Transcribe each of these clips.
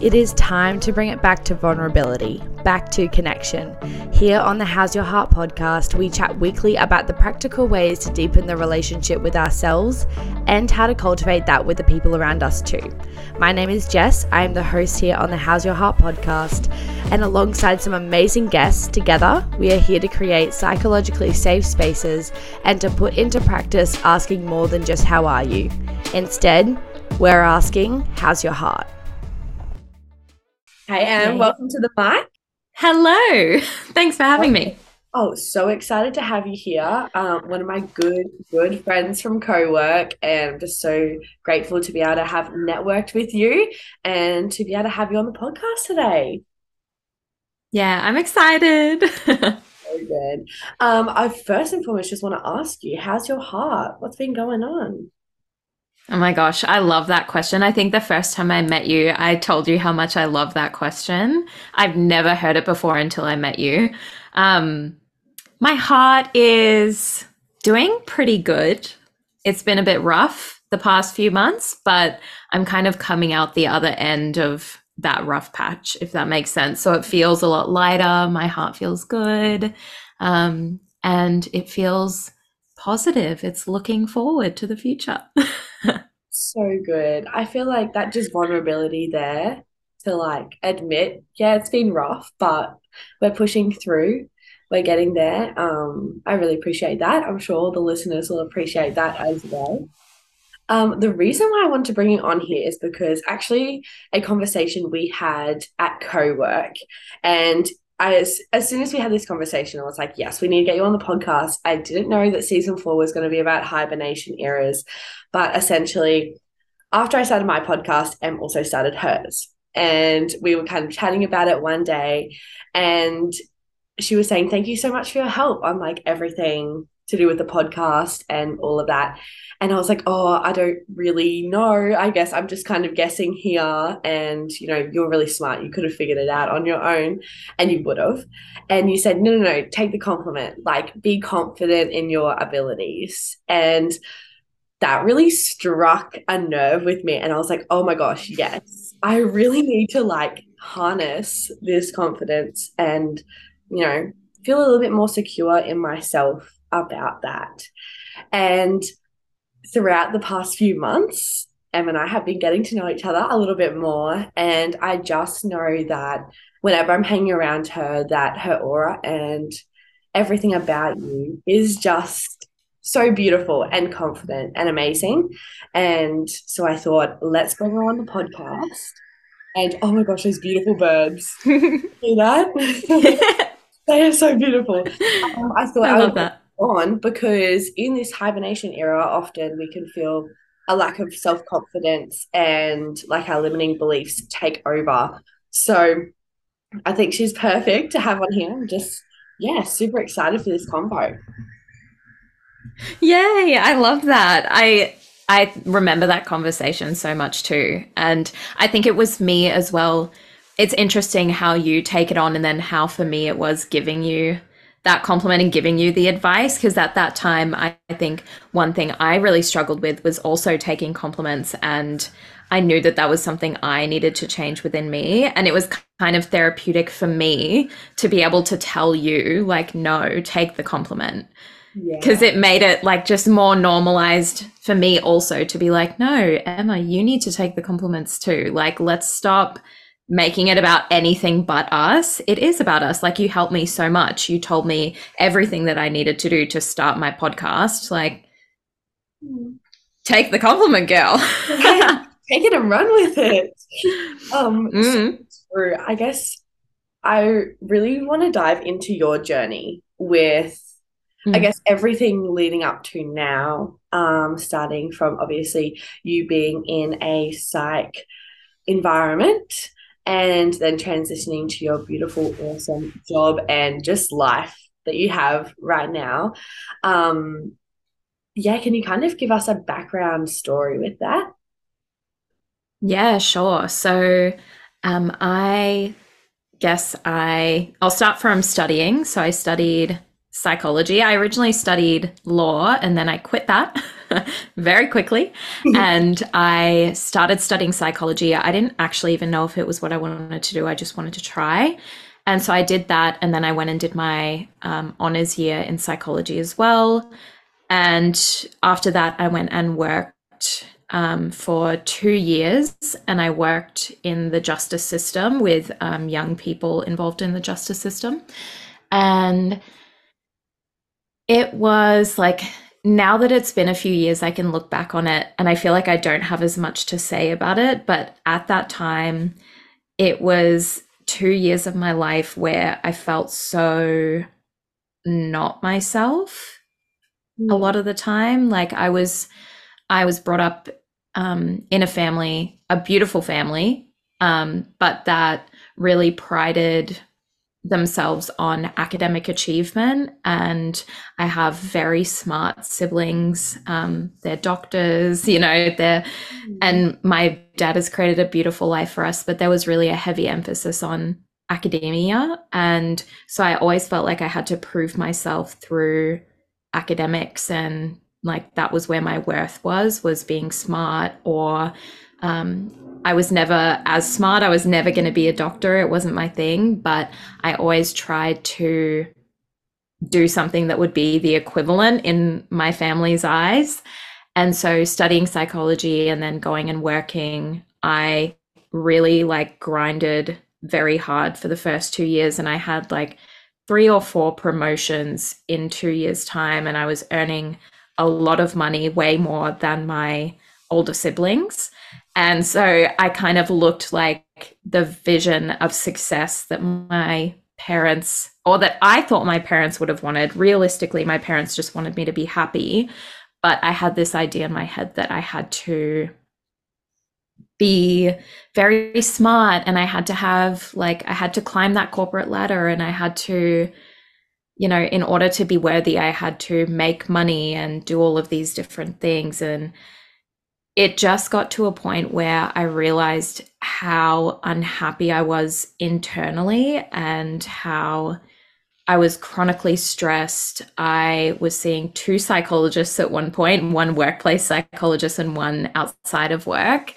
It is time to bring it back to vulnerability, back to connection. Here on the How's Your Heart podcast, we chat weekly about the practical ways to deepen the relationship with ourselves and how to cultivate that with the people around us too. My name is Jess. I am the host here on the How's Your Heart podcast, and alongside some amazing guests, together we are here to create psychologically safe spaces and to put into practice asking more than just how are you. Instead, we're asking, how's your heart? Hey, Em, welcome to the mic. Hello. Thanks for having me. Oh, so excited to have you here. Um, one of my good, good friends from co-work, and I'm just so grateful to be able to have networked with you and to be able to have you on the podcast today. Yeah, I'm excited. so good. Um, I first and foremost just want to ask you, how's your heart? What's been going on? Oh my gosh, I love that question. I think the first time I met you, I told you how much I love that question. I've never heard it before until I met you. Um, my heart is doing pretty good. It's been a bit rough the past few months, but I'm kind of coming out the other end of that rough patch, if that makes sense. So it feels a lot lighter. My heart feels good. Um, and it feels positive. It's looking forward to the future. so good. I feel like that just vulnerability there to like admit, yeah, it's been rough, but we're pushing through. We're getting there. Um, I really appreciate that. I'm sure the listeners will appreciate that as well. Um, the reason why I want to bring you on here is because actually a conversation we had at co-work and as as soon as we had this conversation, I was like, yes, we need to get you on the podcast. I didn't know that season four was going to be about hibernation eras, but essentially, after I started my podcast, Em also started hers, and we were kind of chatting about it one day, and she was saying, "Thank you so much for your help on like everything to do with the podcast and all of that." And I was like, oh, I don't really know. I guess I'm just kind of guessing here. And, you know, you're really smart. You could have figured it out on your own and you would have. And you said, no, no, no, take the compliment. Like, be confident in your abilities. And that really struck a nerve with me. And I was like, oh my gosh, yes, I really need to like harness this confidence and, you know, feel a little bit more secure in myself about that. And throughout the past few months, Em and I have been getting to know each other a little bit more. And I just know that whenever I'm hanging around her, that her aura and everything about you is just so beautiful and confident and amazing. And so I thought, let's bring her on the podcast. And oh my gosh, those beautiful birds. See that? they are so beautiful. Um, I thought I, I love would that on because in this hibernation era, often we can feel a lack of self confidence and like our limiting beliefs take over. So I think she's perfect to have on here. I'm just, yeah, super excited for this combo. Yay, I love that. I I remember that conversation so much too. And I think it was me as well. It's interesting how you take it on and then how for me it was giving you that compliment and giving you the advice because at that time I, I think one thing i really struggled with was also taking compliments and i knew that that was something i needed to change within me and it was kind of therapeutic for me to be able to tell you like no take the compliment because yeah. it made it like just more normalized for me also to be like no emma you need to take the compliments too like let's stop making it about anything but us. It is about us. Like you helped me so much. You told me everything that I needed to do to start my podcast. Like take the compliment, girl. take it and run with it. Um mm. so I guess I really want to dive into your journey with mm. I guess everything leading up to now, um, starting from obviously you being in a psych environment and then transitioning to your beautiful, awesome job and just life that you have right now. Um, yeah, can you kind of give us a background story with that? Yeah, sure. So, um, I guess I I'll start from studying. So I studied psychology. I originally studied law and then I quit that very quickly. and I started studying psychology. I didn't actually even know if it was what I wanted to do, I just wanted to try. And so I did that. And then I went and did my um, honors year in psychology as well. And after that, I went and worked um, for two years. And I worked in the justice system with um, young people involved in the justice system. And it was like, now that it's been a few years, I can look back on it and I feel like I don't have as much to say about it. But at that time, it was two years of my life where I felt so not myself a lot of the time. Like I was, I was brought up um, in a family, a beautiful family, um, but that really prided themselves on academic achievement. And I have very smart siblings. Um, they're doctors, you know, they're, mm. and my dad has created a beautiful life for us, but there was really a heavy emphasis on academia. And so I always felt like I had to prove myself through academics and like that was where my worth was was being smart or um, I was never as smart. I was never going to be a doctor. It wasn't my thing, but I always tried to do something that would be the equivalent in my family's eyes. And so studying psychology and then going and working, I really like grinded very hard for the first 2 years and I had like three or four promotions in 2 years time and I was earning a lot of money, way more than my older siblings. And so I kind of looked like the vision of success that my parents, or that I thought my parents would have wanted. Realistically, my parents just wanted me to be happy. But I had this idea in my head that I had to be very smart and I had to have, like, I had to climb that corporate ladder and I had to you know, in order to be worthy, I had to make money and do all of these different things. And it just got to a point where I realized how unhappy I was internally and how I was chronically stressed. I was seeing two psychologists at one point, one workplace psychologist and one outside of work.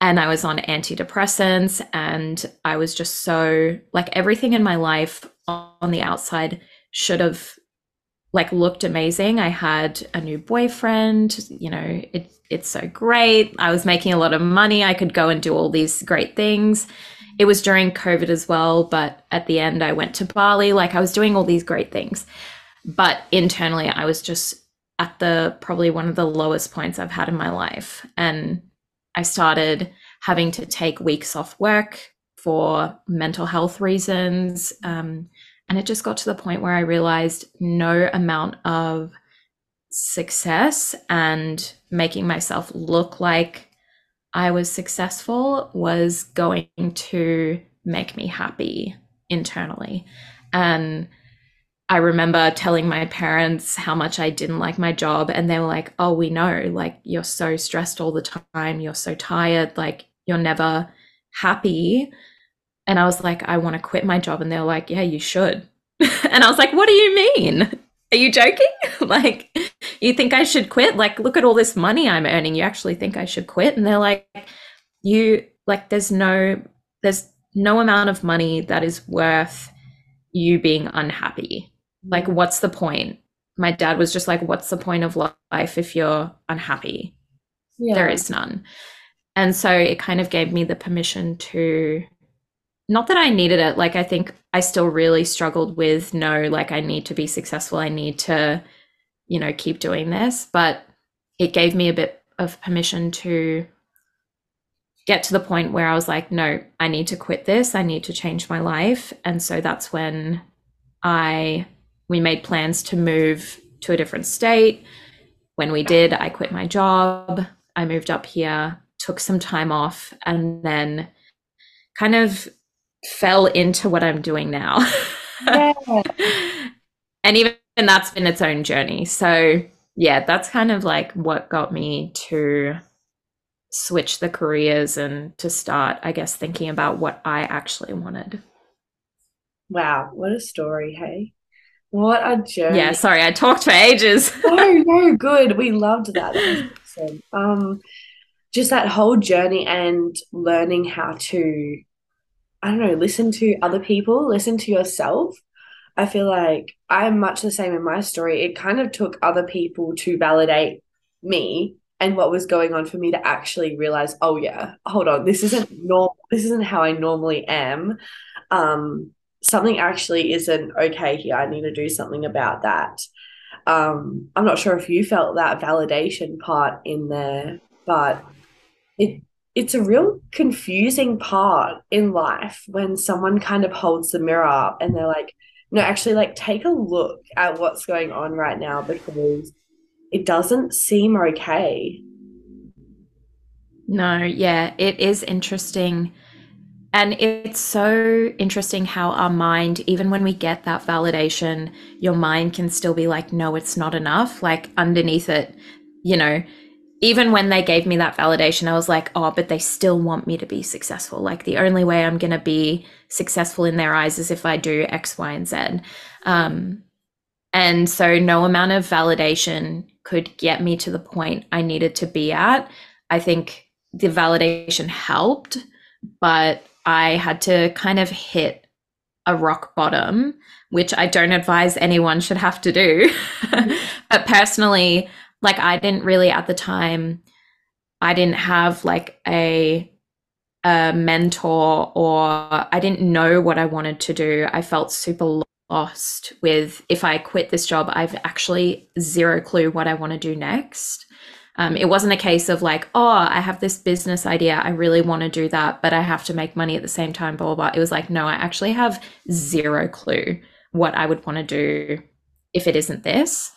And I was on antidepressants, and I was just so like everything in my life on the outside should have like looked amazing. I had a new boyfriend, you know, it it's so great. I was making a lot of money. I could go and do all these great things. It was during COVID as well, but at the end I went to Bali, like I was doing all these great things. But internally I was just at the probably one of the lowest points I've had in my life and I started having to take weeks off work for mental health reasons. Um, and it just got to the point where I realized no amount of success and making myself look like I was successful was going to make me happy internally. And I remember telling my parents how much I didn't like my job, and they were like, Oh, we know, like, you're so stressed all the time, you're so tired, like, you're never happy. And I was like, I want to quit my job. And they were like, Yeah, you should. and I was like, What do you mean? Are you joking? like, you think I should quit? Like, look at all this money I'm earning. You actually think I should quit? And they're like, You, like, there's no, there's no amount of money that is worth you being unhappy. Like, mm-hmm. what's the point? My dad was just like, What's the point of life if you're unhappy? Yeah. There is none. And so it kind of gave me the permission to not that I needed it. Like, I think I still really struggled with no, like, I need to be successful. I need to, you know, keep doing this. But it gave me a bit of permission to get to the point where I was like, no, I need to quit this. I need to change my life. And so that's when I, we made plans to move to a different state. When we did, I quit my job. I moved up here, took some time off, and then kind of fell into what I'm doing now. Yeah. and even that's been its own journey. So, yeah, that's kind of like what got me to switch the careers and to start, I guess, thinking about what I actually wanted. Wow, what a story, hey? What a journey. Yeah, sorry, I talked for ages. no, no, good. We loved that. that awesome. Um, just that whole journey and learning how to, I don't know, listen to other people, listen to yourself. I feel like I'm much the same in my story. It kind of took other people to validate me and what was going on for me to actually realize, oh yeah, hold on, this isn't normal. This isn't how I normally am. Um, something actually isn't okay here. I need to do something about that. Um, I'm not sure if you felt that validation part in there, but it it's a real confusing part in life when someone kind of holds the mirror up and they're like, no, actually, like take a look at what's going on right now because it doesn't seem okay. No, yeah, it is interesting. And it's so interesting how our mind, even when we get that validation, your mind can still be like, no, it's not enough. Like underneath it, you know, even when they gave me that validation, I was like, oh, but they still want me to be successful. Like the only way I'm going to be successful in their eyes is if I do X, Y, and Z. Um, and so no amount of validation could get me to the point I needed to be at. I think the validation helped, but I had to kind of hit a rock bottom, which I don't advise anyone should have to do. but personally, like I didn't really at the time, I didn't have like a a mentor or I didn't know what I wanted to do. I felt super lost with if I quit this job, I've actually zero clue what I want to do next. Um, it wasn't a case of like, oh, I have this business idea. I really want to do that, but I have to make money at the same time, blah, blah, blah. It was like, no, I actually have zero clue what I would want to do if it isn't this.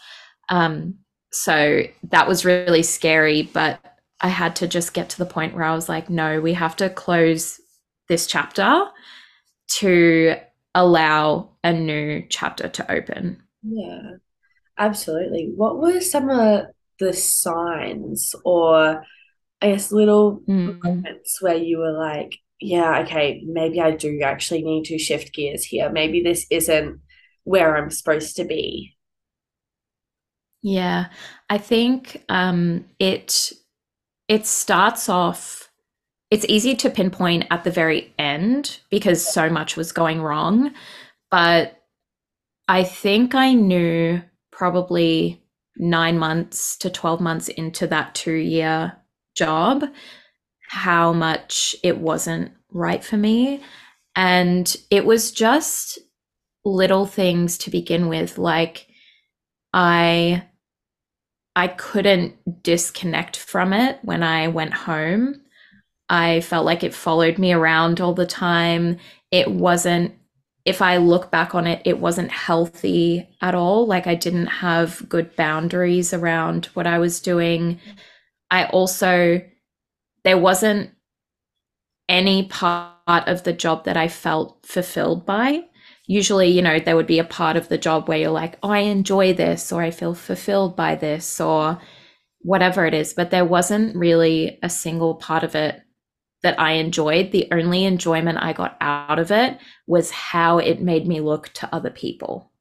Um, so that was really scary, but I had to just get to the point where I was like, no, we have to close this chapter to allow a new chapter to open. Yeah, absolutely. What were some of the signs or I guess little mm. moments where you were like, yeah, okay, maybe I do actually need to shift gears here. Maybe this isn't where I'm supposed to be. Yeah, I think um, it it starts off. It's easy to pinpoint at the very end because so much was going wrong, but I think I knew probably nine months to 12 months into that two year job how much it wasn't right for me. And it was just little things to begin with. Like, I. I couldn't disconnect from it when I went home. I felt like it followed me around all the time. It wasn't if I look back on it, it wasn't healthy at all. Like I didn't have good boundaries around what I was doing. I also, there wasn't any part of the job that I felt fulfilled by. Usually, you know, there would be a part of the job where you're like, oh, I enjoy this, or I feel fulfilled by this, or whatever it is. But there wasn't really a single part of it that I enjoyed. The only enjoyment I got out of it was how it made me look to other people.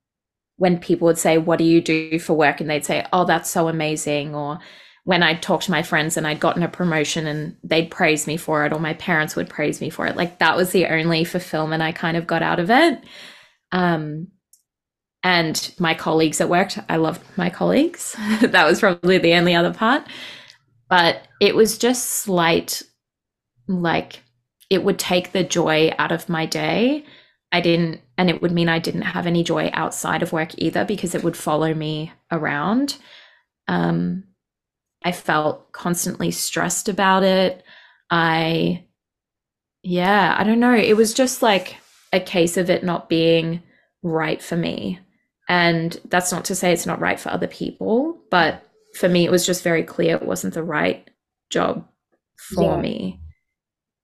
When people would say, What do you do for work? And they'd say, Oh, that's so amazing. Or when I'd talk to my friends and I'd gotten a promotion and they'd praise me for it, or my parents would praise me for it. Like that was the only fulfillment I kind of got out of it. Um, and my colleagues at work, I loved my colleagues. that was probably the only other part. But it was just slight like it would take the joy out of my day. I didn't, and it would mean I didn't have any joy outside of work either because it would follow me around. Um, I felt constantly stressed about it. I, yeah, I don't know. It was just like a case of it not being right for me. And that's not to say it's not right for other people, but for me, it was just very clear it wasn't the right job for yeah. me.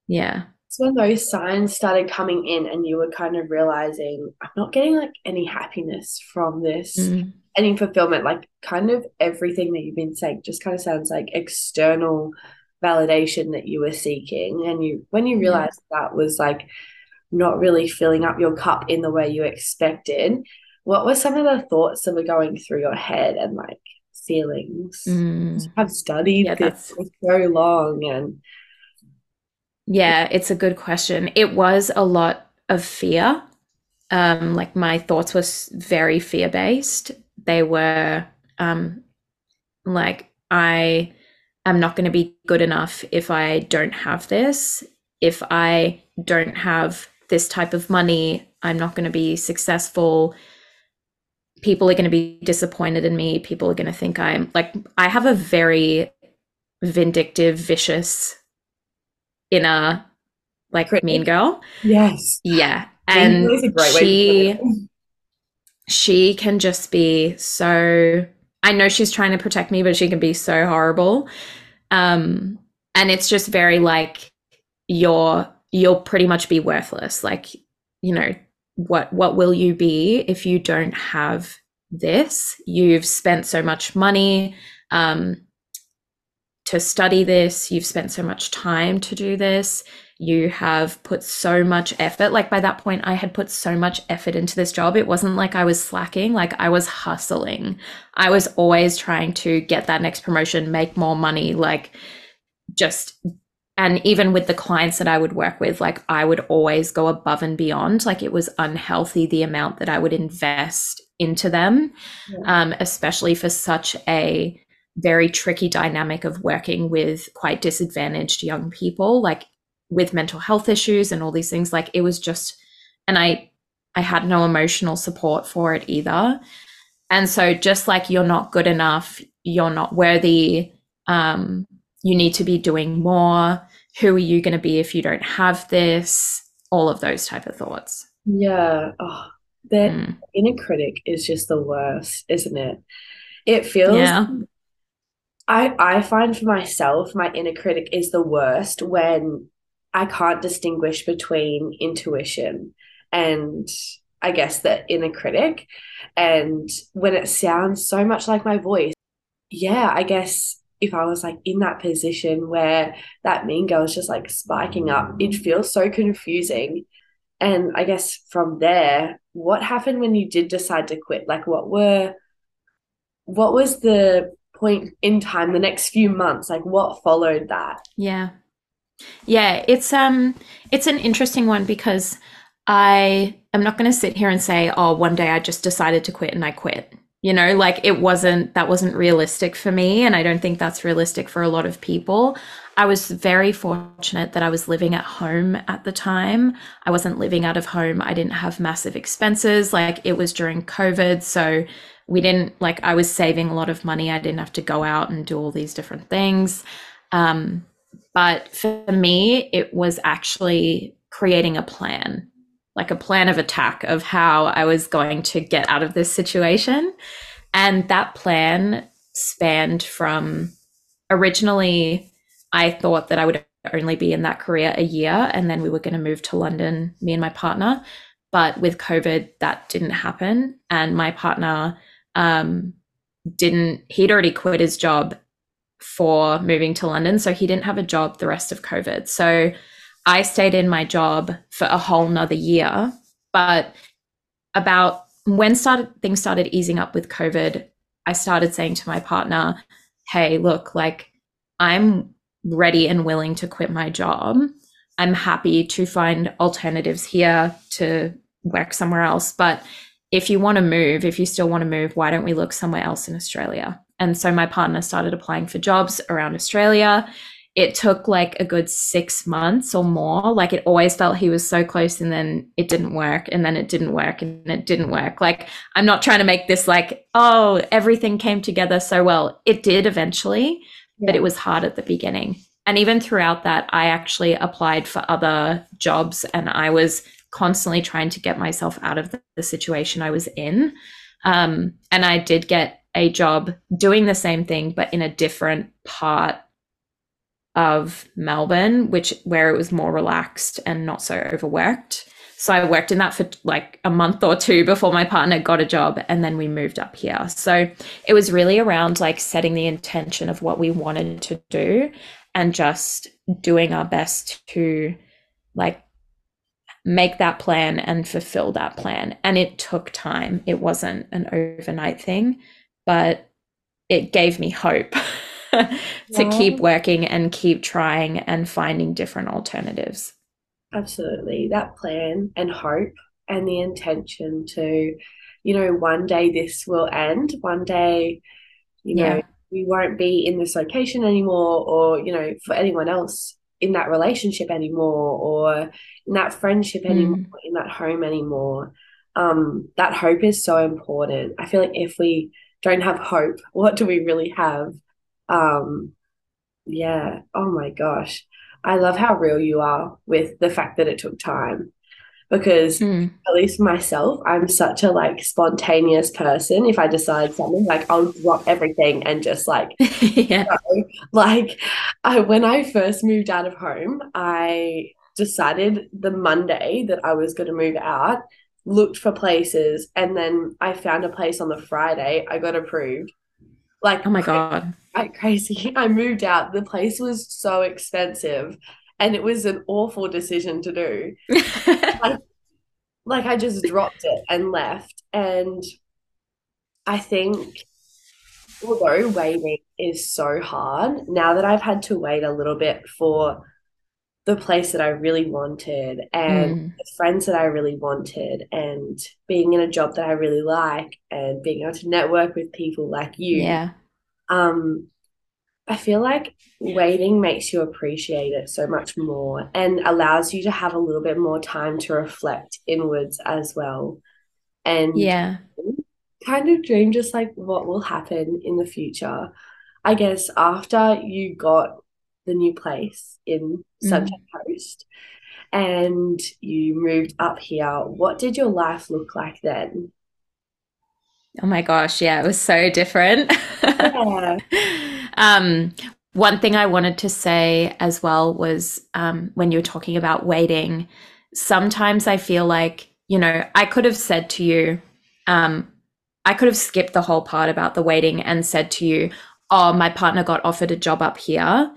Yeah. So when those signs started coming in and you were kind of realizing, I'm not getting like any happiness from this, mm. any fulfillment, like kind of everything that you've been saying just kind of sounds like external validation that you were seeking. And you, when you realized yeah. that was like not really filling up your cup in the way you expected, what were some of the thoughts that were going through your head and like feelings? Mm. I've studied Yeah, this for so long and Yeah, it's a good question. It was a lot of fear. Um, like my thoughts was very fear based. They were um, like, I am not going to be good enough if I don't have this. If I don't have this type of money, I'm not going to be successful. People are going to be disappointed in me. People are going to think I'm like, I have a very vindictive, vicious inner like mean girl. yes. Yeah. And Girl is a great way she to put it. she can just be so I know she's trying to protect me, but she can be so horrible. Um and it's just very like you're you'll pretty much be worthless. Like, you know, what what will you be if you don't have this? You've spent so much money um to study this, you've spent so much time to do this you have put so much effort. Like by that point, I had put so much effort into this job. It wasn't like I was slacking, like I was hustling. I was always trying to get that next promotion, make more money, like just. And even with the clients that I would work with, like I would always go above and beyond. Like it was unhealthy the amount that I would invest into them, Yeah. um, especially for such a very tricky dynamic of working with quite disadvantaged young people. Like with mental health issues and all these things like it was just and i i had no emotional support for it either and so just like you're not good enough you're not worthy um you need to be doing more who are you going to be if you don't have this all of those type of thoughts Yeah. Oh, that Mm. inner critic is just the worst, isn't it? It feels yeah I I find for myself my inner critic is the worst when I can't distinguish between intuition and I guess the inner critic and when it sounds so much like my voice. Yeah, I guess if I was like in that position where that mean girl is just like spiking up, it feels so confusing. And I guess from there, what happened when you did decide to quit? Like what were what was the point in time, the next few months, like what followed that? Yeah. Yeah, it's um it's an interesting one because I am not going to sit here and say, "Oh, one day I just decided to quit and I quit." You know, like it wasn't that wasn't realistic for me and I don't think that's realistic for a lot of people. I was very fortunate that I was living at home at the time. I wasn't living out of home. I didn't have massive expenses. Like it was during COVID, so we didn't like I was saving a lot of money. I didn't have to go out and do all these different things. Um but for me, it was actually creating a plan, like a plan of attack of how I was going to get out of this situation. And that plan spanned from originally, I thought that I would only be in that career a year and then we were going to move to London, me and my partner. But with COVID, that didn't happen. And my partner um, didn't, he'd already quit his job for moving to London. So he didn't have a job the rest of COVID. So I stayed in my job for a whole nother year. But about when started things started easing up with COVID, I started saying to my partner, Hey, look, like I'm ready and willing to quit my job. I'm happy to find alternatives here to work somewhere else. But if you want to move, if you still want to move, why don't we look somewhere else in Australia? And so my partner started applying for jobs around Australia. It took like a good six months or more. Like it always felt he was so close and then it didn't work and then it didn't work and it didn't work. Like I'm not trying to make this like, oh, everything came together so well. It did eventually, but it was hard at the beginning. And even throughout that, I actually applied for other jobs and I was constantly trying to get myself out of the, the situation I was in. Um, and I did get a job doing the same thing, but in a different part of Melbourne, which where it was more relaxed and not so overworked. So I worked in that for like a month or two before my partner got a job and then we moved up here. So it was really around like setting the intention of what we wanted to do and just doing our best to like make that plan and fulfill that plan. And it took time. It wasn't an overnight thing, but it gave me hope to Yeah. keep working and keep trying and finding different alternatives. Absolutely. That plan and hope and the intention to, you know, one day this will end. One day, you know, Yeah. we won't be in this location anymore, or, you know, for anyone else in that relationship anymore, or in that friendship anymore, Mm. in that home anymore. Um, that hope is so important. I feel like if we don't have hope, what do we really have? Um, yeah. Oh my gosh. I love how real you are with the fact that it took time because Mm. at least myself, I'm such a like spontaneous person. If I decide something, like I'll drop everything and just like yeah. like I when I first moved out of home, I decided the Monday that I was going to move out, looked for places, and then I found a place on the Friday. I got approved. Like Oh my God. like crazy. I moved out. The place was so expensive and it was an awful decision to do. Like I just dropped it and left. And I think although waiting is so hard, now that I've had to wait a little bit for the place that I really wanted and Mm. the friends that I really wanted and being in a job that I really like and being able to network with people like you. Yeah. um I feel like waiting makes you appreciate it so much more and allows you to have a little bit more time to reflect inwards as well and Yeah. kind of dream just like what will happen in the future. I guess after you got the new place in Sunshine Coast and you moved up here, what did your life look like then? Oh my gosh. Yeah. It was so different. Yeah. um, one thing I wanted to say as well was um, when you were talking about waiting, sometimes I feel like, you know, I could have said to you, um, I could have skipped the whole part about the waiting and said to you, oh, my partner got offered a job up here.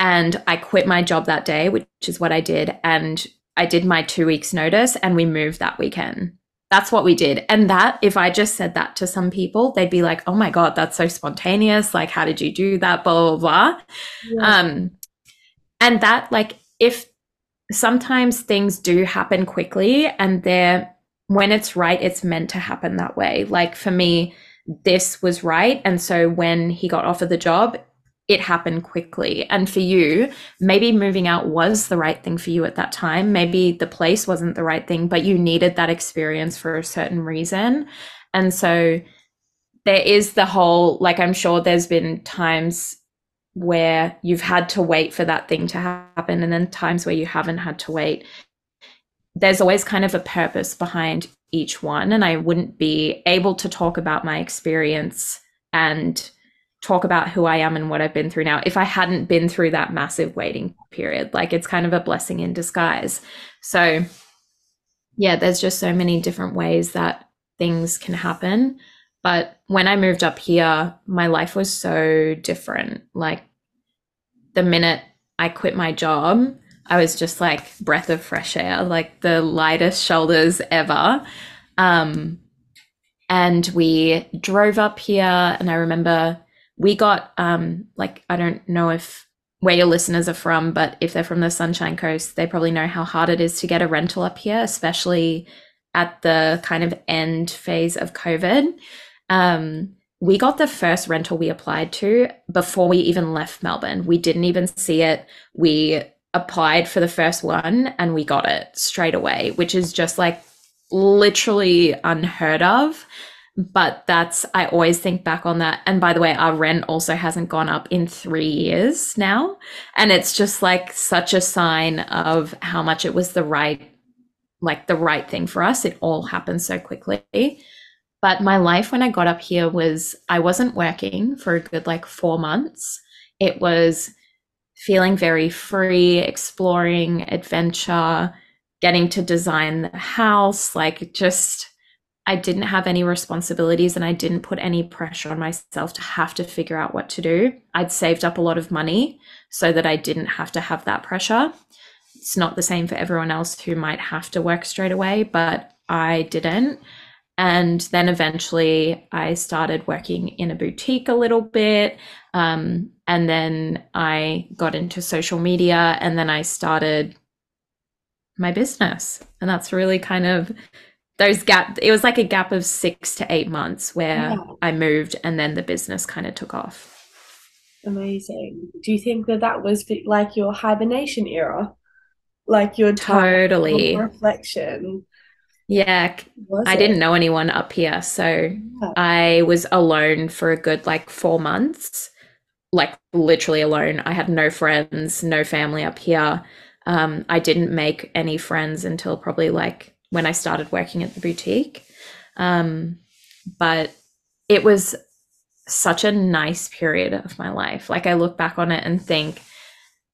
And I quit my job that day, which is what I did. And I did my two weeks' notice and we moved that weekend. That's what we did. And that, if I just said that to some people, they'd be like, oh my God, that's so spontaneous. Like, how did you do that? Blah, blah, blah. Um, and that, like, if sometimes things do happen quickly and they're, when it's right, it's meant to happen that way. Like, for me, this was right. And so when he got offered the job, it happened quickly. And for you, maybe moving out was the right thing for you at that time. Maybe the place wasn't the right thing, but you needed that experience for a certain reason. And so there is the whole, like, I'm sure there's been times where you've had to wait for that thing to happen, and then times where you haven't had to wait. There's always kind of a purpose behind each one. And I wouldn't be able to talk about my experience and talk about who I am and what I've been through now if I hadn't been through that massive waiting period. Like it's kind of a blessing in disguise. So, yeah, there's just so many different ways that things can happen. But when I moved up here, my life was so different. Like the minute I quit my job, I was just like breath of fresh air, like the lightest shoulders ever. Um, and we drove up here, and I remember we got um, like I don't know if where your listeners are from, but if they're from the Sunshine Coast, they probably know how hard it is to get a rental up here, especially at the kind of end phase of COVID. Um, we got the first rental we applied to before we even left Melbourne. We didn't even see it. We applied for the first one and we got it straight away, which is just like literally unheard of. But that's, I always think back on that. And by the way, our rent also hasn't gone up in three years now. And it's just like such a sign of how much it was the right, like the right thing for us. It all happened so quickly. But my life when I got up here was I wasn't working for a good like four months. It was feeling very free, exploring adventure, getting to design the house, like just I didn't have any responsibilities and I didn't put any pressure on myself to have to figure out what to do. I'd saved up a lot of money so that I didn't have to have that pressure. it's not the same for everyone else who might have to work straight away, but I didn't. And then eventually I started working in a boutique a little bit. Um, and then I got into social media and then I started my business. And that's really kind of those gap it was like a gap of 6 to 8 months where yeah. I moved and then the business kind of took off. Amazing. Do you think that that was like your hibernation era? Like your totally reflection? Yeah, was I it? didn't know anyone up here, so yeah. I was alone for a good like 4 months. Like literally alone. I had no friends, no family up here. Um, I didn't make any friends until probably like when I started working at the boutique. Um, but it was such a nice period of my life. Like I look back on it and think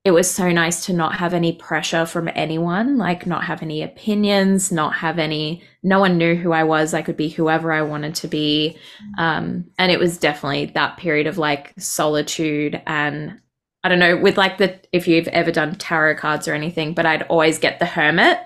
it was so nice to not have any pressure from anyone, like not have any opinions, not have any, no one knew who I was. I could be whoever I wanted to be. Um, and it was definitely that period of like solitude and I don't know, with like the, if you've ever done tarot cards or anything, but I'd always get the hermit.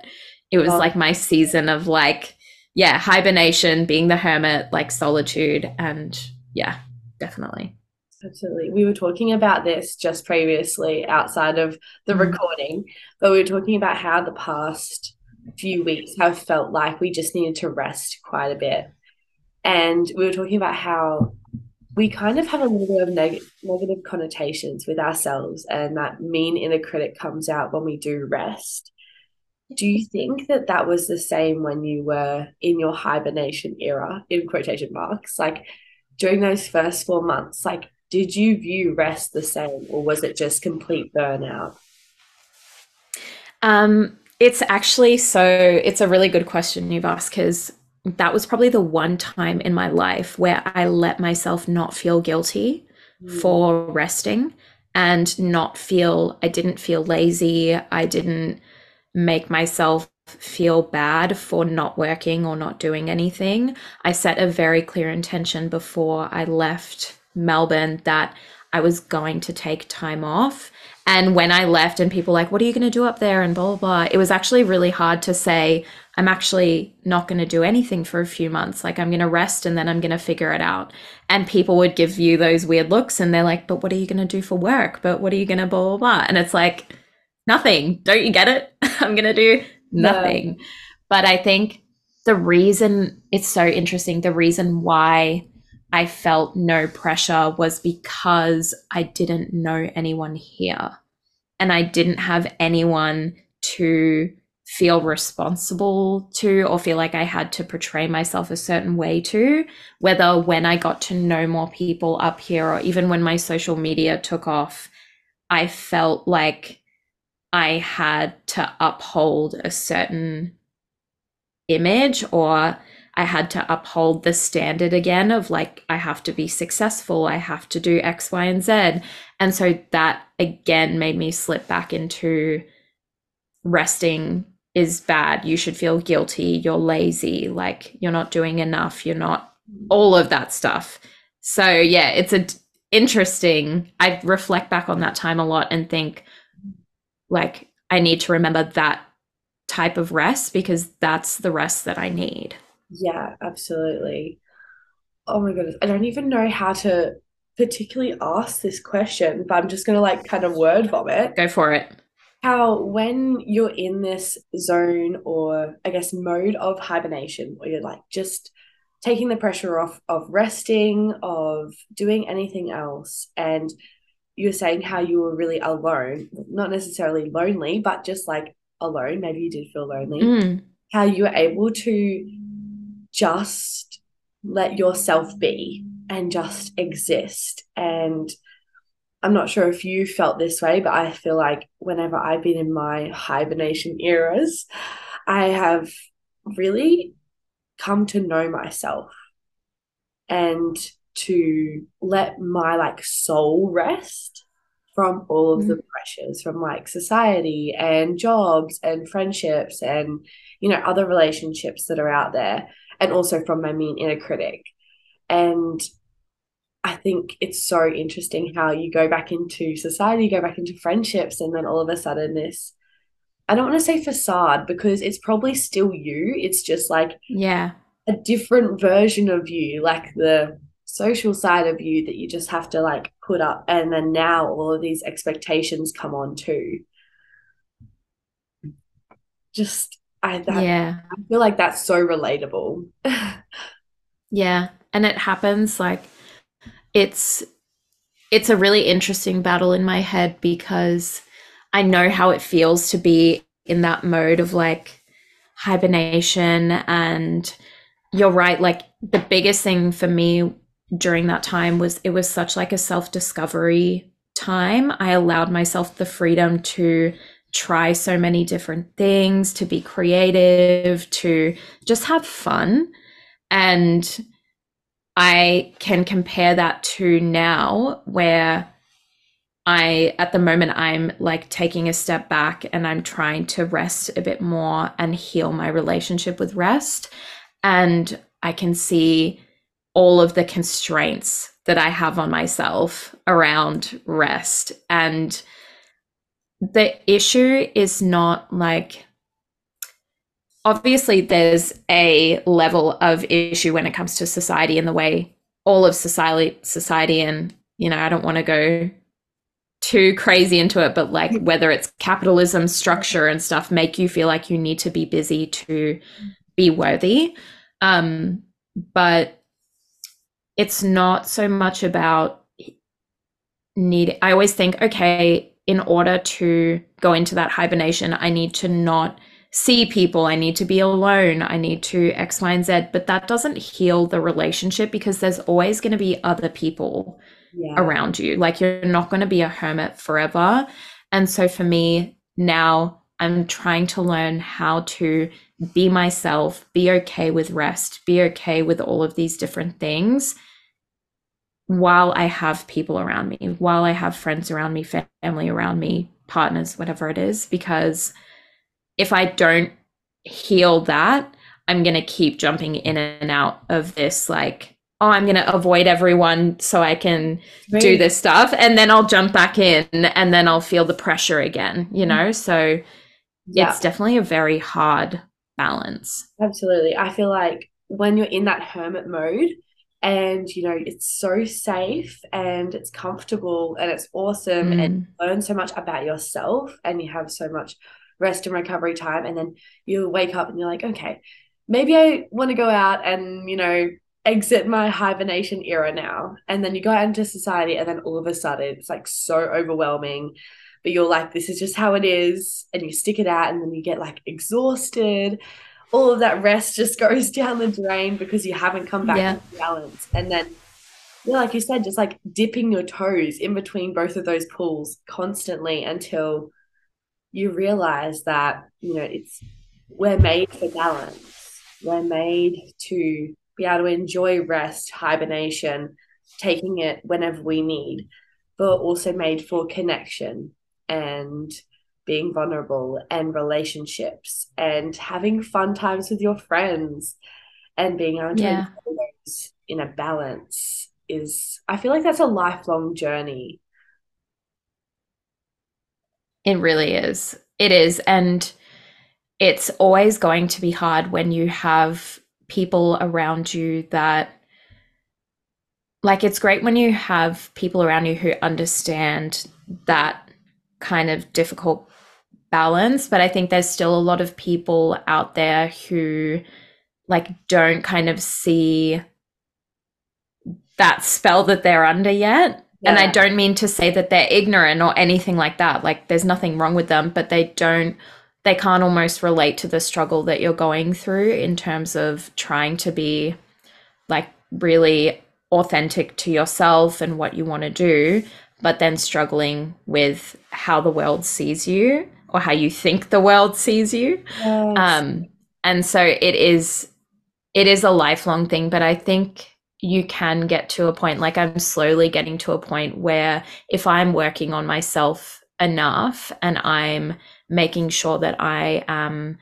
It was oh. like my season of like, yeah, hibernation, being the hermit, like solitude. And yeah, definitely. Absolutely. We were talking about this just previously outside of the mm-hmm. recording, but we were talking about how the past few weeks have felt like we just needed to rest quite a bit. And we were talking about how we kind of have a little bit of neg- negative connotations with ourselves, and that mean inner critic comes out when we do rest. Do you think that that was the same when you were in your hibernation era, in quotation marks? Like, during those first four months, like, did you view rest the same or was it just complete burnout? Um, it's actually so, it's a really good question you've asked because that was probably the one time in my life where I let myself not feel guilty mm. for resting and not feel, I didn't feel lazy. I didn't make myself feel bad for not working or not doing anything. I set a very clear intention before I left Melbourne that I was going to take time off. And when I left, and people like, what are you going to do up there? And blah, blah, blah. It was actually really hard to say, I'm actually not going to do anything for a few months. Like, I'm going to rest and then I'm going to figure it out. And people would give you those weird looks and they're like, but what are you going to do for work? But what are you going to blah, blah, blah? And it's like, nothing. Don't you get it? I'm going to do nothing. No. But I think the reason it's so interesting, the reason why I felt no pressure was because I didn't know anyone here and I didn't have anyone to feel responsible to or feel like I had to portray myself a certain way to. Whether when I got to know more people up here or even when my social media took off, I felt like I had to uphold a certain image or I had to uphold the standard again of like, I have to be successful, I have to do X, Y, and Z. And so that again made me slip back into resting is bad. You should feel guilty. You're lazy. Like, you're not doing enough. You're not all of that stuff. So, yeah, it's a interesting. I reflect back on that time a lot and think, like I need to remember that type of rest because that's the rest that I need. Yeah, absolutely. Oh my goodness. I don't even know how to particularly ask this question, but I'm just going to like kind of word vomit. Go for it. How, when you're in this zone or I guess mode of hibernation, where you're like just taking the pressure off of resting, of doing anything else, and you're saying how you were really alone, not necessarily lonely, but just like alone. Maybe you did feel lonely. Mm. How you were able to just let yourself be and just exist. And I'm not sure if you felt this way, but I feel like whenever I've been in my hibernation eras, I have really come to know myself and to let my like soul rest from all of mm-hmm. the pressures from like society and jobs and friendships and you know other relationships that are out there and also from my mean inner critic and I think it's so interesting how you go back into society, you go back into friendships, and then all of a sudden this I don't want to say facade because it's probably still you. It's just like yeah, a different version of you, like the social side of you that you just have to like put up. And then now all of these expectations come on too. Just I that, yeah. I feel like that's so relatable. yeah, and it happens like it's it's a really interesting battle in my head because I know how it feels to be in that mode of like hibernation. And you're right, like the biggest thing for me during that time was it was such like a self discovery time. I allowed myself the freedom to try so many different things, to be creative, to just have fun. And I can compare that to now where I, at the moment, I'm like taking a step back and I'm trying to rest a bit more and heal my relationship with rest. And I can see all of the constraints that I have on myself around rest. And the issue is not like, obviously, there's a level of issue when it comes to society and the way all of society, society, and you know, I don't want to go too crazy into it, but like whether it's capitalism structure and stuff make you feel like you need to be busy to be worthy. Um, but it's not so much about need. I always think, okay, in order to go into that hibernation, I need to not see people. I need to be alone. I need to X, Y, and Z. But that doesn't heal the relationship because there's always going to be other people yeah. around you. Like you're not going to be a hermit forever. And so for me now, I'm trying to learn how to be myself, be okay with rest, be okay with all of these different things while I have people around me, while I have friends around me, family around me, partners, whatever it is. Because if I don't heal that, I'm going to keep jumping in and out of this like oh, I'm going to avoid everyone so I can right. do this stuff. And then I'll jump back in and then I'll feel the pressure again, you know? Mm-hmm. So yeah. it's definitely a very hard balance. Absolutely. I feel like when you're in that hermit mode, and you know it's so safe and it's comfortable and it's awesome mm. and learn so much about yourself and you have so much rest and recovery time and then you wake up and you're like okay maybe i want to go out and you know exit my hibernation era now. And then you go out into society, and then all of a sudden it's like so overwhelming. But you're like, this is just how it is. And you stick it out, and then you get like exhausted. All of that rest just goes down the drain because you haven't come back yeah. to balance. And then, yeah, like you said, just like dipping your toes in between both of those pools constantly until you realize that, you know, it's we're made for balance. We're made to be able to enjoy rest, hibernation, taking it whenever we need, but also made for connection and being vulnerable and relationships and having fun times with your friends and being able to yeah. in a balance is I feel like that's a lifelong journey. It really is. It is. And it's always going to be hard when you have people around you that like it's great when you have people around you who understand that kind of difficult balance but i think there's still a lot of people out there who like don't kind of see that spell that they're under yet. Yeah. and i don't mean to say that they're ignorant or anything like that. Like there's nothing wrong with them but they don't they can't almost relate to the struggle that you're going through in terms of trying to be like really authentic to yourself and what you want to do, but then struggling with how the world sees you or how you think the world sees you. Yes. Um, and so it is it is a lifelong thing, but I think you can get to a point like I'm slowly getting to a point where if I'm working on myself enough and I'm making sure that I am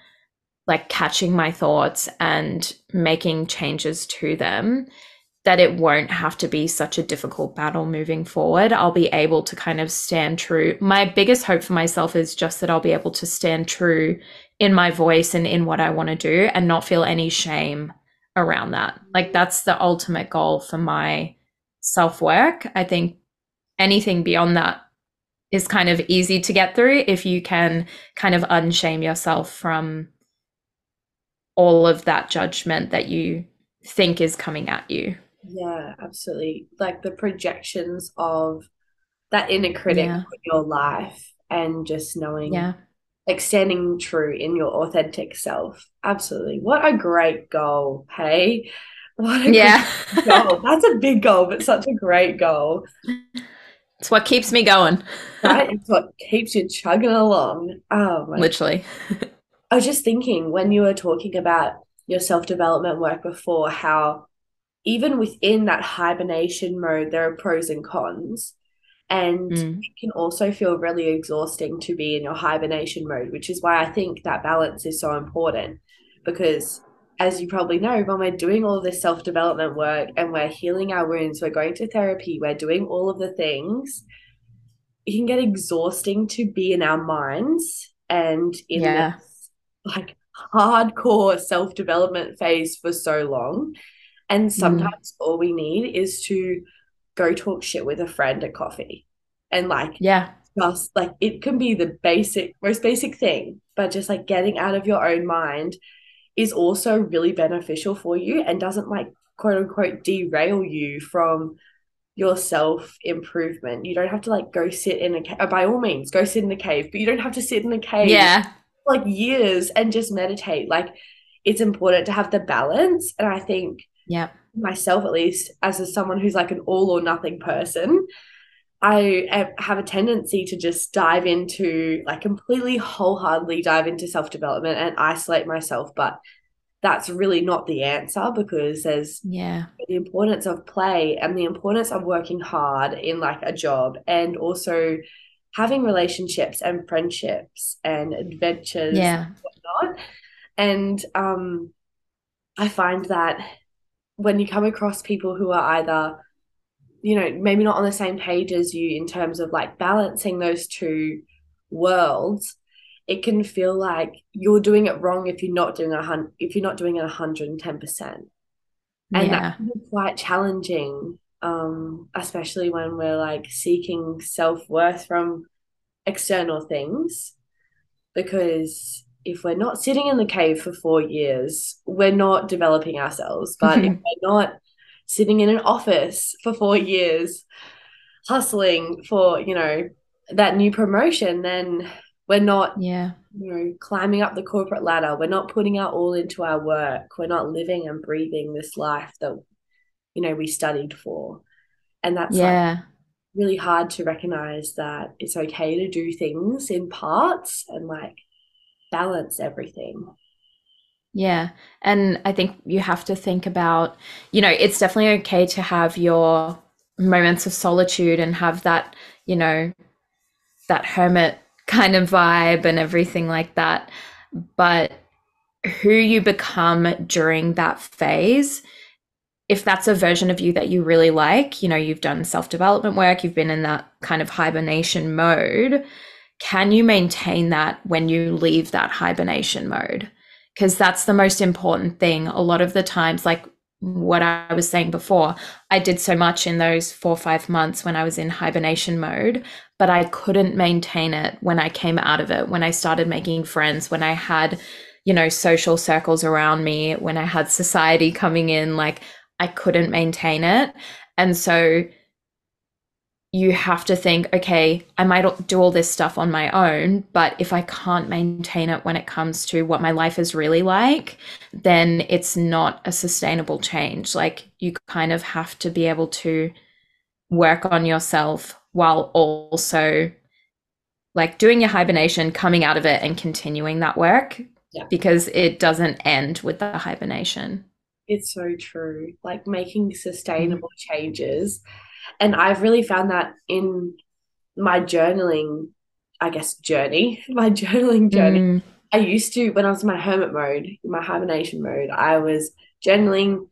like catching my thoughts and making changes to them, that it won't have to be such a difficult battle moving forward. I'll be able to kind of stand true. My biggest hope for myself is just that I'll be able to stand true in my voice and in what I want to do and not feel any shame around that. Like that's the ultimate goal for my self work. I think anything beyond that is kind of easy to get through if you can kind of unshame yourself from all of that judgment that you think is coming at you. Yeah, absolutely. Like the projections of that inner critic yeah. in your life and just knowing, yeah, like standing true in your authentic self. Absolutely. What a great goal. Hey, what a yeah. goal. That's a big goal, but such a great goal. It's what keeps me going. right? It's what keeps you chugging along. Oh, literally. I was just thinking when you were talking about your self development work before, how even within that hibernation mode, there are pros and cons. And mm. it can also feel really exhausting to be in your hibernation mode, which is why I think that balance is so important. Because as you probably know, when we're doing all this self development work and we're healing our wounds, we're going to therapy, we're doing all of the things, it can get exhausting to be in our minds and in yeah. this like hardcore self development phase for so long. And mm. sometimes mm. all we need is to go talk shit with a friend at coffee. And like, yeah, just like it can be the basic, most basic thing, but just like getting out of your own mind is also really beneficial for you and doesn't like quote unquote derail you from your self improvement. You don't have to like go sit in a cave. By all means, go sit in a cave, but you don't have to sit in a cave. Yeah. like years and just meditate. Like it's important to have the balance. And I think yeah myself at least as a, someone who's like an all or nothing person i have a tendency to just dive into like completely wholeheartedly dive into self-development and isolate myself but that's really not the answer because there's yeah. the importance of play and the importance of working hard in like a job and also having relationships and friendships and adventures yeah. and whatnot. And um i find that when you come across people who are either you know maybe not on the same page as you in terms of like balancing those two worlds it can feel like you're doing it wrong if you're not doing a hundred if you're not doing it 110 percent and yeah. that can be quite challenging um especially when we're like seeking self-worth from external things because if we're not sitting in the cave for four years, we're not developing ourselves. But if we're not sitting in an office for four years, hustling for, you know, that new promotion, then we're not, yeah, you know, climbing up the corporate ladder. We're not putting our all into our work. We're not living and breathing this life that, you know, we studied for. And that's yeah. Like, really hard to recognize that it's okay to do things in parts and like balance everything. Yeah. And I think you have to think about, you know, it's definitely okay to have your moments of solitude and have that, you know, that hermit kind of vibe and everything like that. But who you become during that phase, if that's a version of you that you really like, you know, you've done self development work, you've been in that kind of hibernation mode, can you maintain that when you leave that hibernation mode? Because that's the most important thing. A lot of the times, like what I was saying before, I did so much in those four or five months when I was in hibernation mode, but I couldn't maintain it when I came out of it, when I started making friends, when I had, you know, social circles around me, when I had society coming in, like I couldn't maintain it. And so you have to think, okay, I might do all this stuff on my own, but if I can't maintain it when it comes to what my life is really like, then it's not a sustainable change. Like you kind of have to be able to work on yourself while also like doing your hibernation, coming out of it and continuing that work yeah. because it doesn't end with the hibernation. It's so true. Like making sustainable mm-hmm. changes and I've really found that in my journaling, I guess, journey, my journaling journey. Mm. I used to, when I was in my hermit mode, in my hibernation mode, I was journaling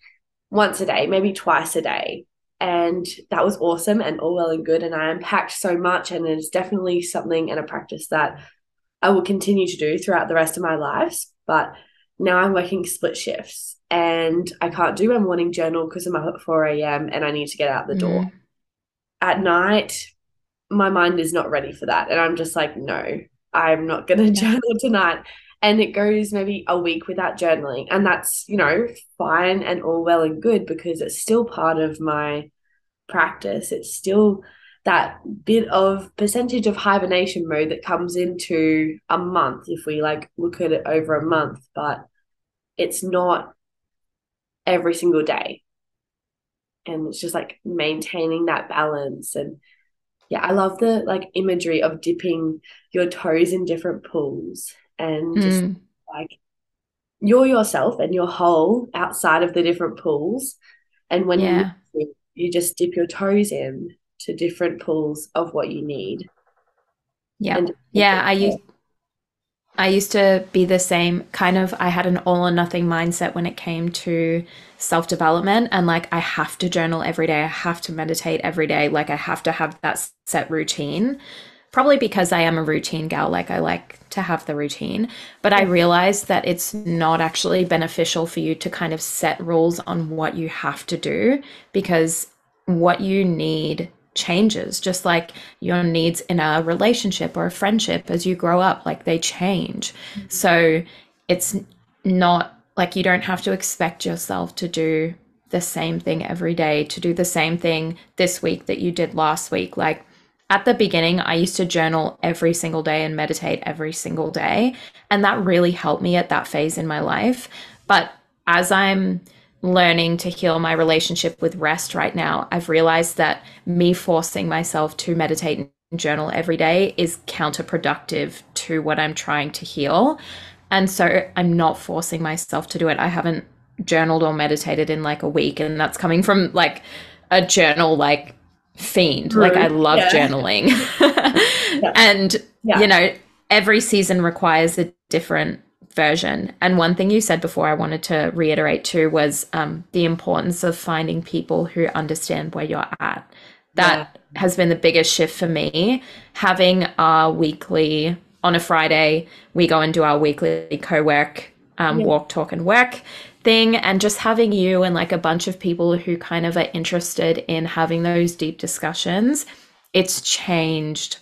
once a day, maybe twice a day. And that was awesome and all well and good. And I unpacked so much. And it's definitely something and a practice that I will continue to do throughout the rest of my lives. But now I'm working split shifts and I can't do my morning journal because I'm up at 4 a.m. and I need to get out the door. At night, my mind is not ready for that. And I'm just like, no, I'm not going to journal tonight. And it goes maybe a week without journaling. And that's, you know, fine and all well and good because it's still part of my practice. It's still that bit of percentage of hibernation mode that comes into a month if we like look at it over a month, but it's not every single day. And it's just like maintaining that balance and yeah, I love the like imagery of dipping your toes in different pools and just Mm. like you're yourself and you're whole outside of the different pools. And when Yeah. you you just dip your toes in to different pools of what you need. Yeah. And Yeah, I used I used to be the same kind of I had an all or nothing mindset when it came to self-development and like I have to journal every day, I have to meditate every day, like I have to have that set routine. Probably because I am a routine gal, like I like to have the routine, but I realized that it's not actually beneficial for you to kind of set rules on what you have to do because what you need changes just like your needs in a relationship or a friendship as you grow up like they change. Mm-hmm. So it's not like you don't have to expect yourself to do the same thing every day to do the same thing this week that you did last week. Like at the beginning i used to journal every single day and meditate every single day and that really helped me at that phase in my life. But as i'm learning to heal my relationship with rest right now, I've realized that me forcing myself to meditate and journal every day is counterproductive to what I'm trying to heal. And so I'm not forcing myself to do it. I haven't journaled or meditated in like a week, and that's coming from like a journal like fiend. Like I love Yeah. journaling. And Yeah. you know, every season requires a different version. And one thing you said before I wanted to reiterate too was um, the importance of finding people who understand where you're at. That has been the biggest shift for me. Having our weekly, on a Friday, we go and do our weekly co work, um, Yeah. walk, talk, and work thing. And just having you and like a bunch of people who kind of are interested in having those deep discussions, it's changed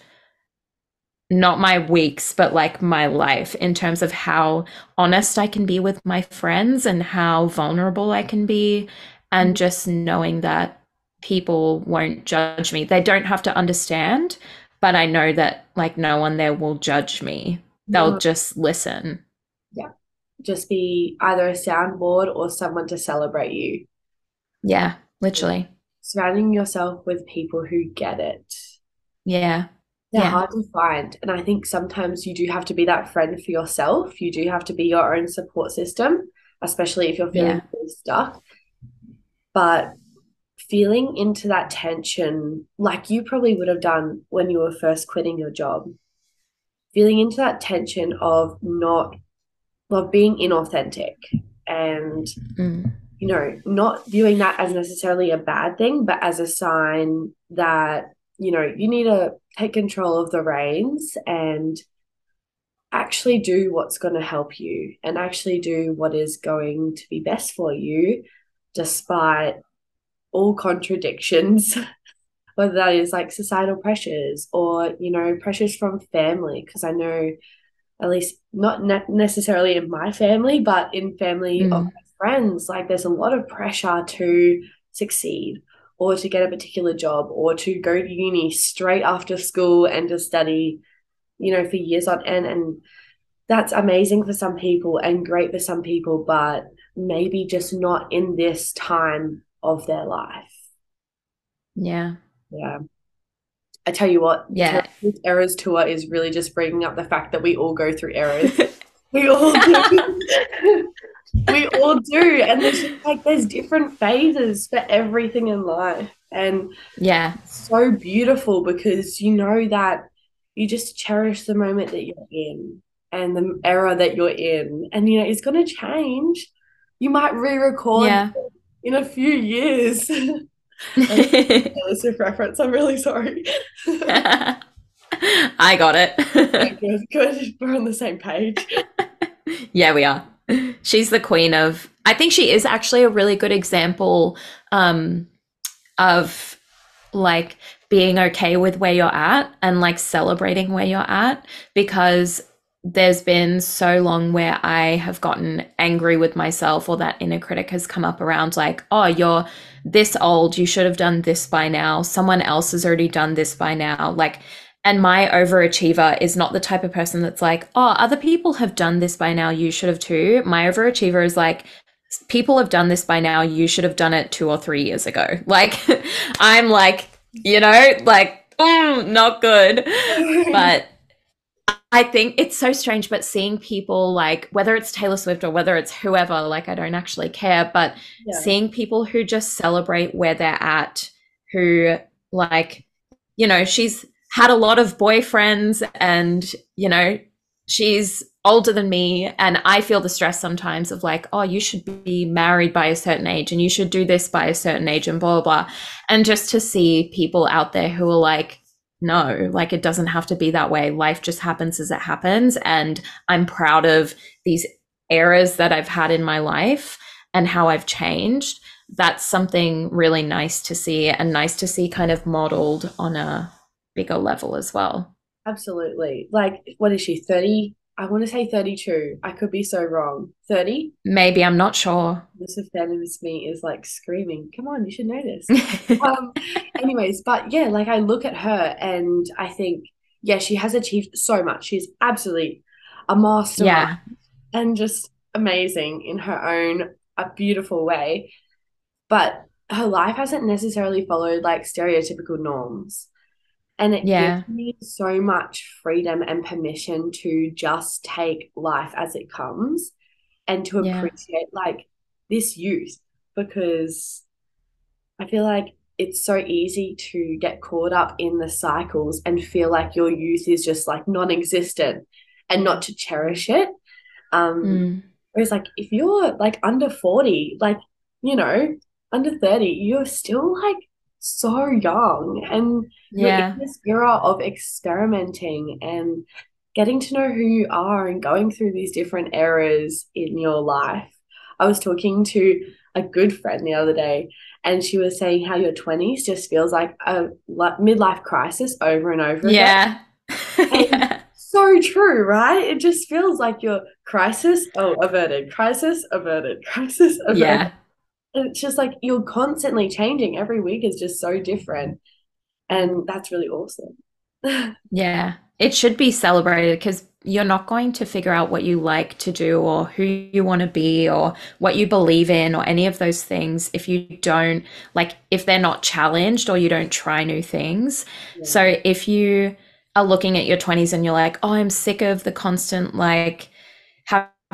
not my weeks, but like my life in terms of how honest I can be with my friends and how vulnerable I can be. And just knowing that people won't judge me. They don't have to understand, but I know that like no one there will judge me. They'll No. just listen. Yeah. Just be either a soundboard or someone to celebrate you. Yeah, literally. Surrounding yourself with people who get it. Yeah. They're Yeah. hard to find. And I think sometimes you do have to be that friend for yourself. You do have to be your own support system, especially if you're feeling Yeah. stuck. But feeling into that tension, like you probably would have done when you were first quitting your job, feeling into that tension of not, of being inauthentic and Mm. you know, not viewing that as necessarily a bad thing, but as a sign that, you know, you need to take control of the reins and actually do what's going to help you and actually do what is going to be best for you, despite all contradictions, whether that is like societal pressures or, you know, pressures from family. Because I know, at least not ne- necessarily in my family, but in family of Mm. my friends, like there's a lot of pressure to succeed or to get a particular job or to go to uni straight after school and to study, you know, for years on end. And that's amazing for some people and great for some people, but maybe just not in this time of their life. Yeah. Yeah. I tell you what, Yeah. this Eras tour is really just bringing up the fact that we all go through errors. We all do. we all do. And there's just like there's different phases for everything in life. And Yeah. so beautiful because you know that you just cherish the moment that you're in and the era that you're in. And you know, it's gonna change. You might re-record Yeah. in a few years. Reference. I'm really sorry. I got it. good, good. We're on the same page. yeah, we are. She's the queen of. I think she is actually a really good example um, of like being okay with where you're at and like celebrating where you're at because there's been so long where I have gotten angry with myself or that inner critic has come up around like, oh, you're this old, you should have done this by now. Someone else has already done this by now. Like, and my overachiever is not the type of person that's like, oh, other people have done this by now, you should have too. My overachiever is like, people have done this by now, you should have done it two or three years ago. Like, I'm like, you know, like, mm, not good. but I think it's so strange, but seeing people like whether it's Taylor Swift or whether it's whoever, like I don't actually care, but yeah. seeing people who just celebrate where they're at, who like, you know, she's had a lot of boyfriends and, you know, she's older than me. And I feel the stress sometimes of like, oh, you should be married by a certain age and you should do this by a certain age and blah, blah, blah. And just to see people out there who are like, no, like it doesn't have to be that way. Life just happens as it happens. And I'm proud of these eras that I've had in my life and how I've changed. That's something really nice to see and nice to see kind of modeled on a bigger level as well. Absolutely. Like, what is she, 30? I want to say 32. I could be so wrong. 30? Maybe, I'm not sure. This feminist me is like screaming, come on, you should know this. um, anyways, but yeah, like I look at her and I think, yeah, she has achieved so much. She's absolutely a master. Yeah. And just amazing in her own a beautiful way. But her life hasn't necessarily followed like stereotypical norms. And it yeah. gives me so much freedom and permission to just take life as it comes and to yeah. appreciate like this youth because I feel like it's so easy to get caught up in the cycles and feel like your youth is just like non existent and not to cherish it. Um, mm. Whereas, like, if you're like under 40, like, you know, under 30, you're still like so young and yeah. in this era of experimenting and getting to know who you are and going through these different eras in your life. I was talking to a good friend the other day and she was saying how your 20s just feels like a midlife crisis over and over yeah. again. yeah. So true, right? It just feels like your crisis, oh, averted, crisis, averted, crisis, averted. Yeah it's just like you're constantly changing. Every week is just so different. And that's really awesome. Yeah. It should be celebrated because you're not going to figure out what you like to do or who you want to be or what you believe in or any of those things if you don't like if they're not challenged or you don't try new things. Yeah. so if you are looking at your 20s and you're like oh i'm sick of the constant like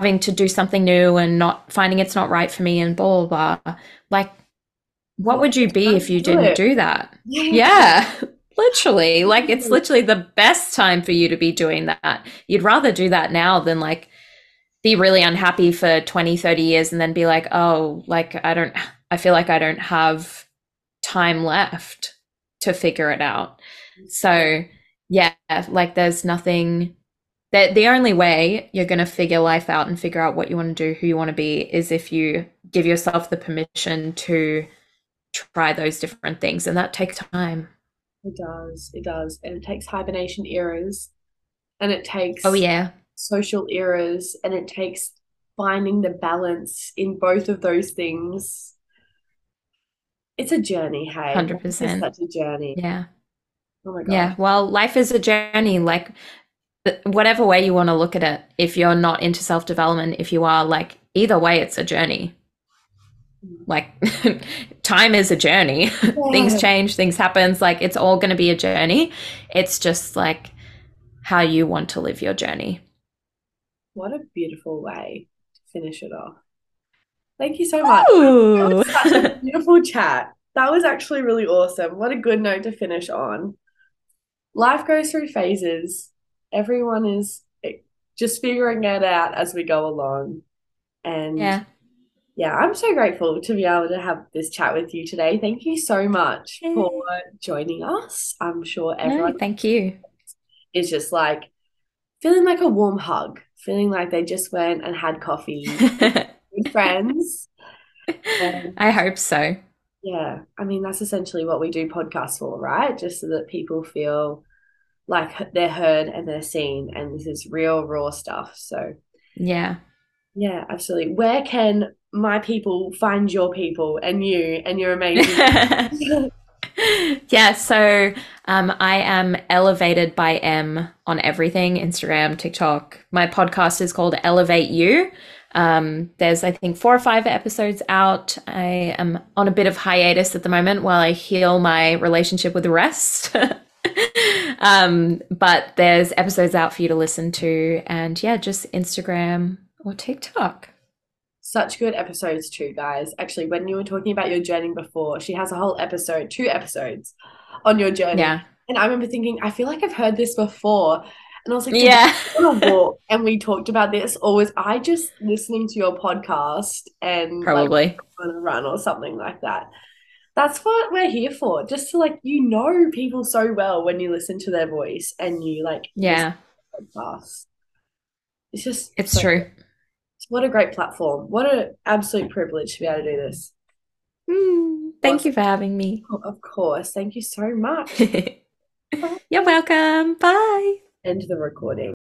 having to do something new and not finding it's not right for me and blah blah blah. Like, what would you be if you didn't do that? Yeah. literally. Like it's literally the best time for you to be doing that. You'd rather do that now than like be really unhappy for 20, 30 years and then be like, oh, like I don't I feel like I don't have time left to figure it out. So yeah, like there's nothing that the only way you're going to figure life out and figure out what you want to do, who you want to be, is if you give yourself the permission to try those different things. And that takes time. It does. It does. And it takes hibernation eras and it takes oh yeah social eras and it takes finding the balance in both of those things. It's a journey, hey. 100%. It's such a journey. Yeah. Oh my god. Yeah, well, life is a journey. Like whatever way you want to look at it, if you're not into self development, if you are, like, either way, it's a journey. Like, time is a journey. Yeah. things change, things happens. Like, it's all going to be a journey. It's just like how you want to live your journey. What a beautiful way to finish it off. Thank you so much. Ooh. such a beautiful chat. That was actually really awesome. What a good note to finish on. Life goes through phases everyone is just figuring it out as we go along. And yeah, yeah, I'm so grateful to be able to have this chat with you today. Thank you so much for joining us. I'm sure No, everyone thank you. is just like feeling like a warm hug, feeling like they just went and had coffee with friends. Um, I hope so. Yeah, I mean, that's essentially what we do podcasts for, right? Just so that people feel like they're heard and they're seen, and this is real, raw stuff. So, Yeah. yeah, absolutely. Where can my people find your people and you and your amazing? yeah, so um, I am elevated by Em on everything Instagram, TikTok. My podcast is called Elevate You. Um, there's, I think, four or five episodes out. I am on a bit of hiatus at the moment while I heal my relationship with the rest. um, but there's episodes out for you to listen to. And yeah, just Instagram or TikTok. Such good episodes too, guys. Actually, when you were talking about your journey before, she has a whole episode, two episodes on your journey. Yeah. And I remember thinking, I feel like I've heard this before. And I was like, Yeah. you on a walk and we talked about this, or was I just listening to your podcast and like Probably. on a run or something like that? That's what we're here for. Just to like you know people so well when you listen to their voice and you like Yeah. It's just it's true. What a great platform. What an absolute privilege to be able to do this. Mm, thank you for having me. Oh, of course. Thank you so much. You're welcome. Bye. End the recording.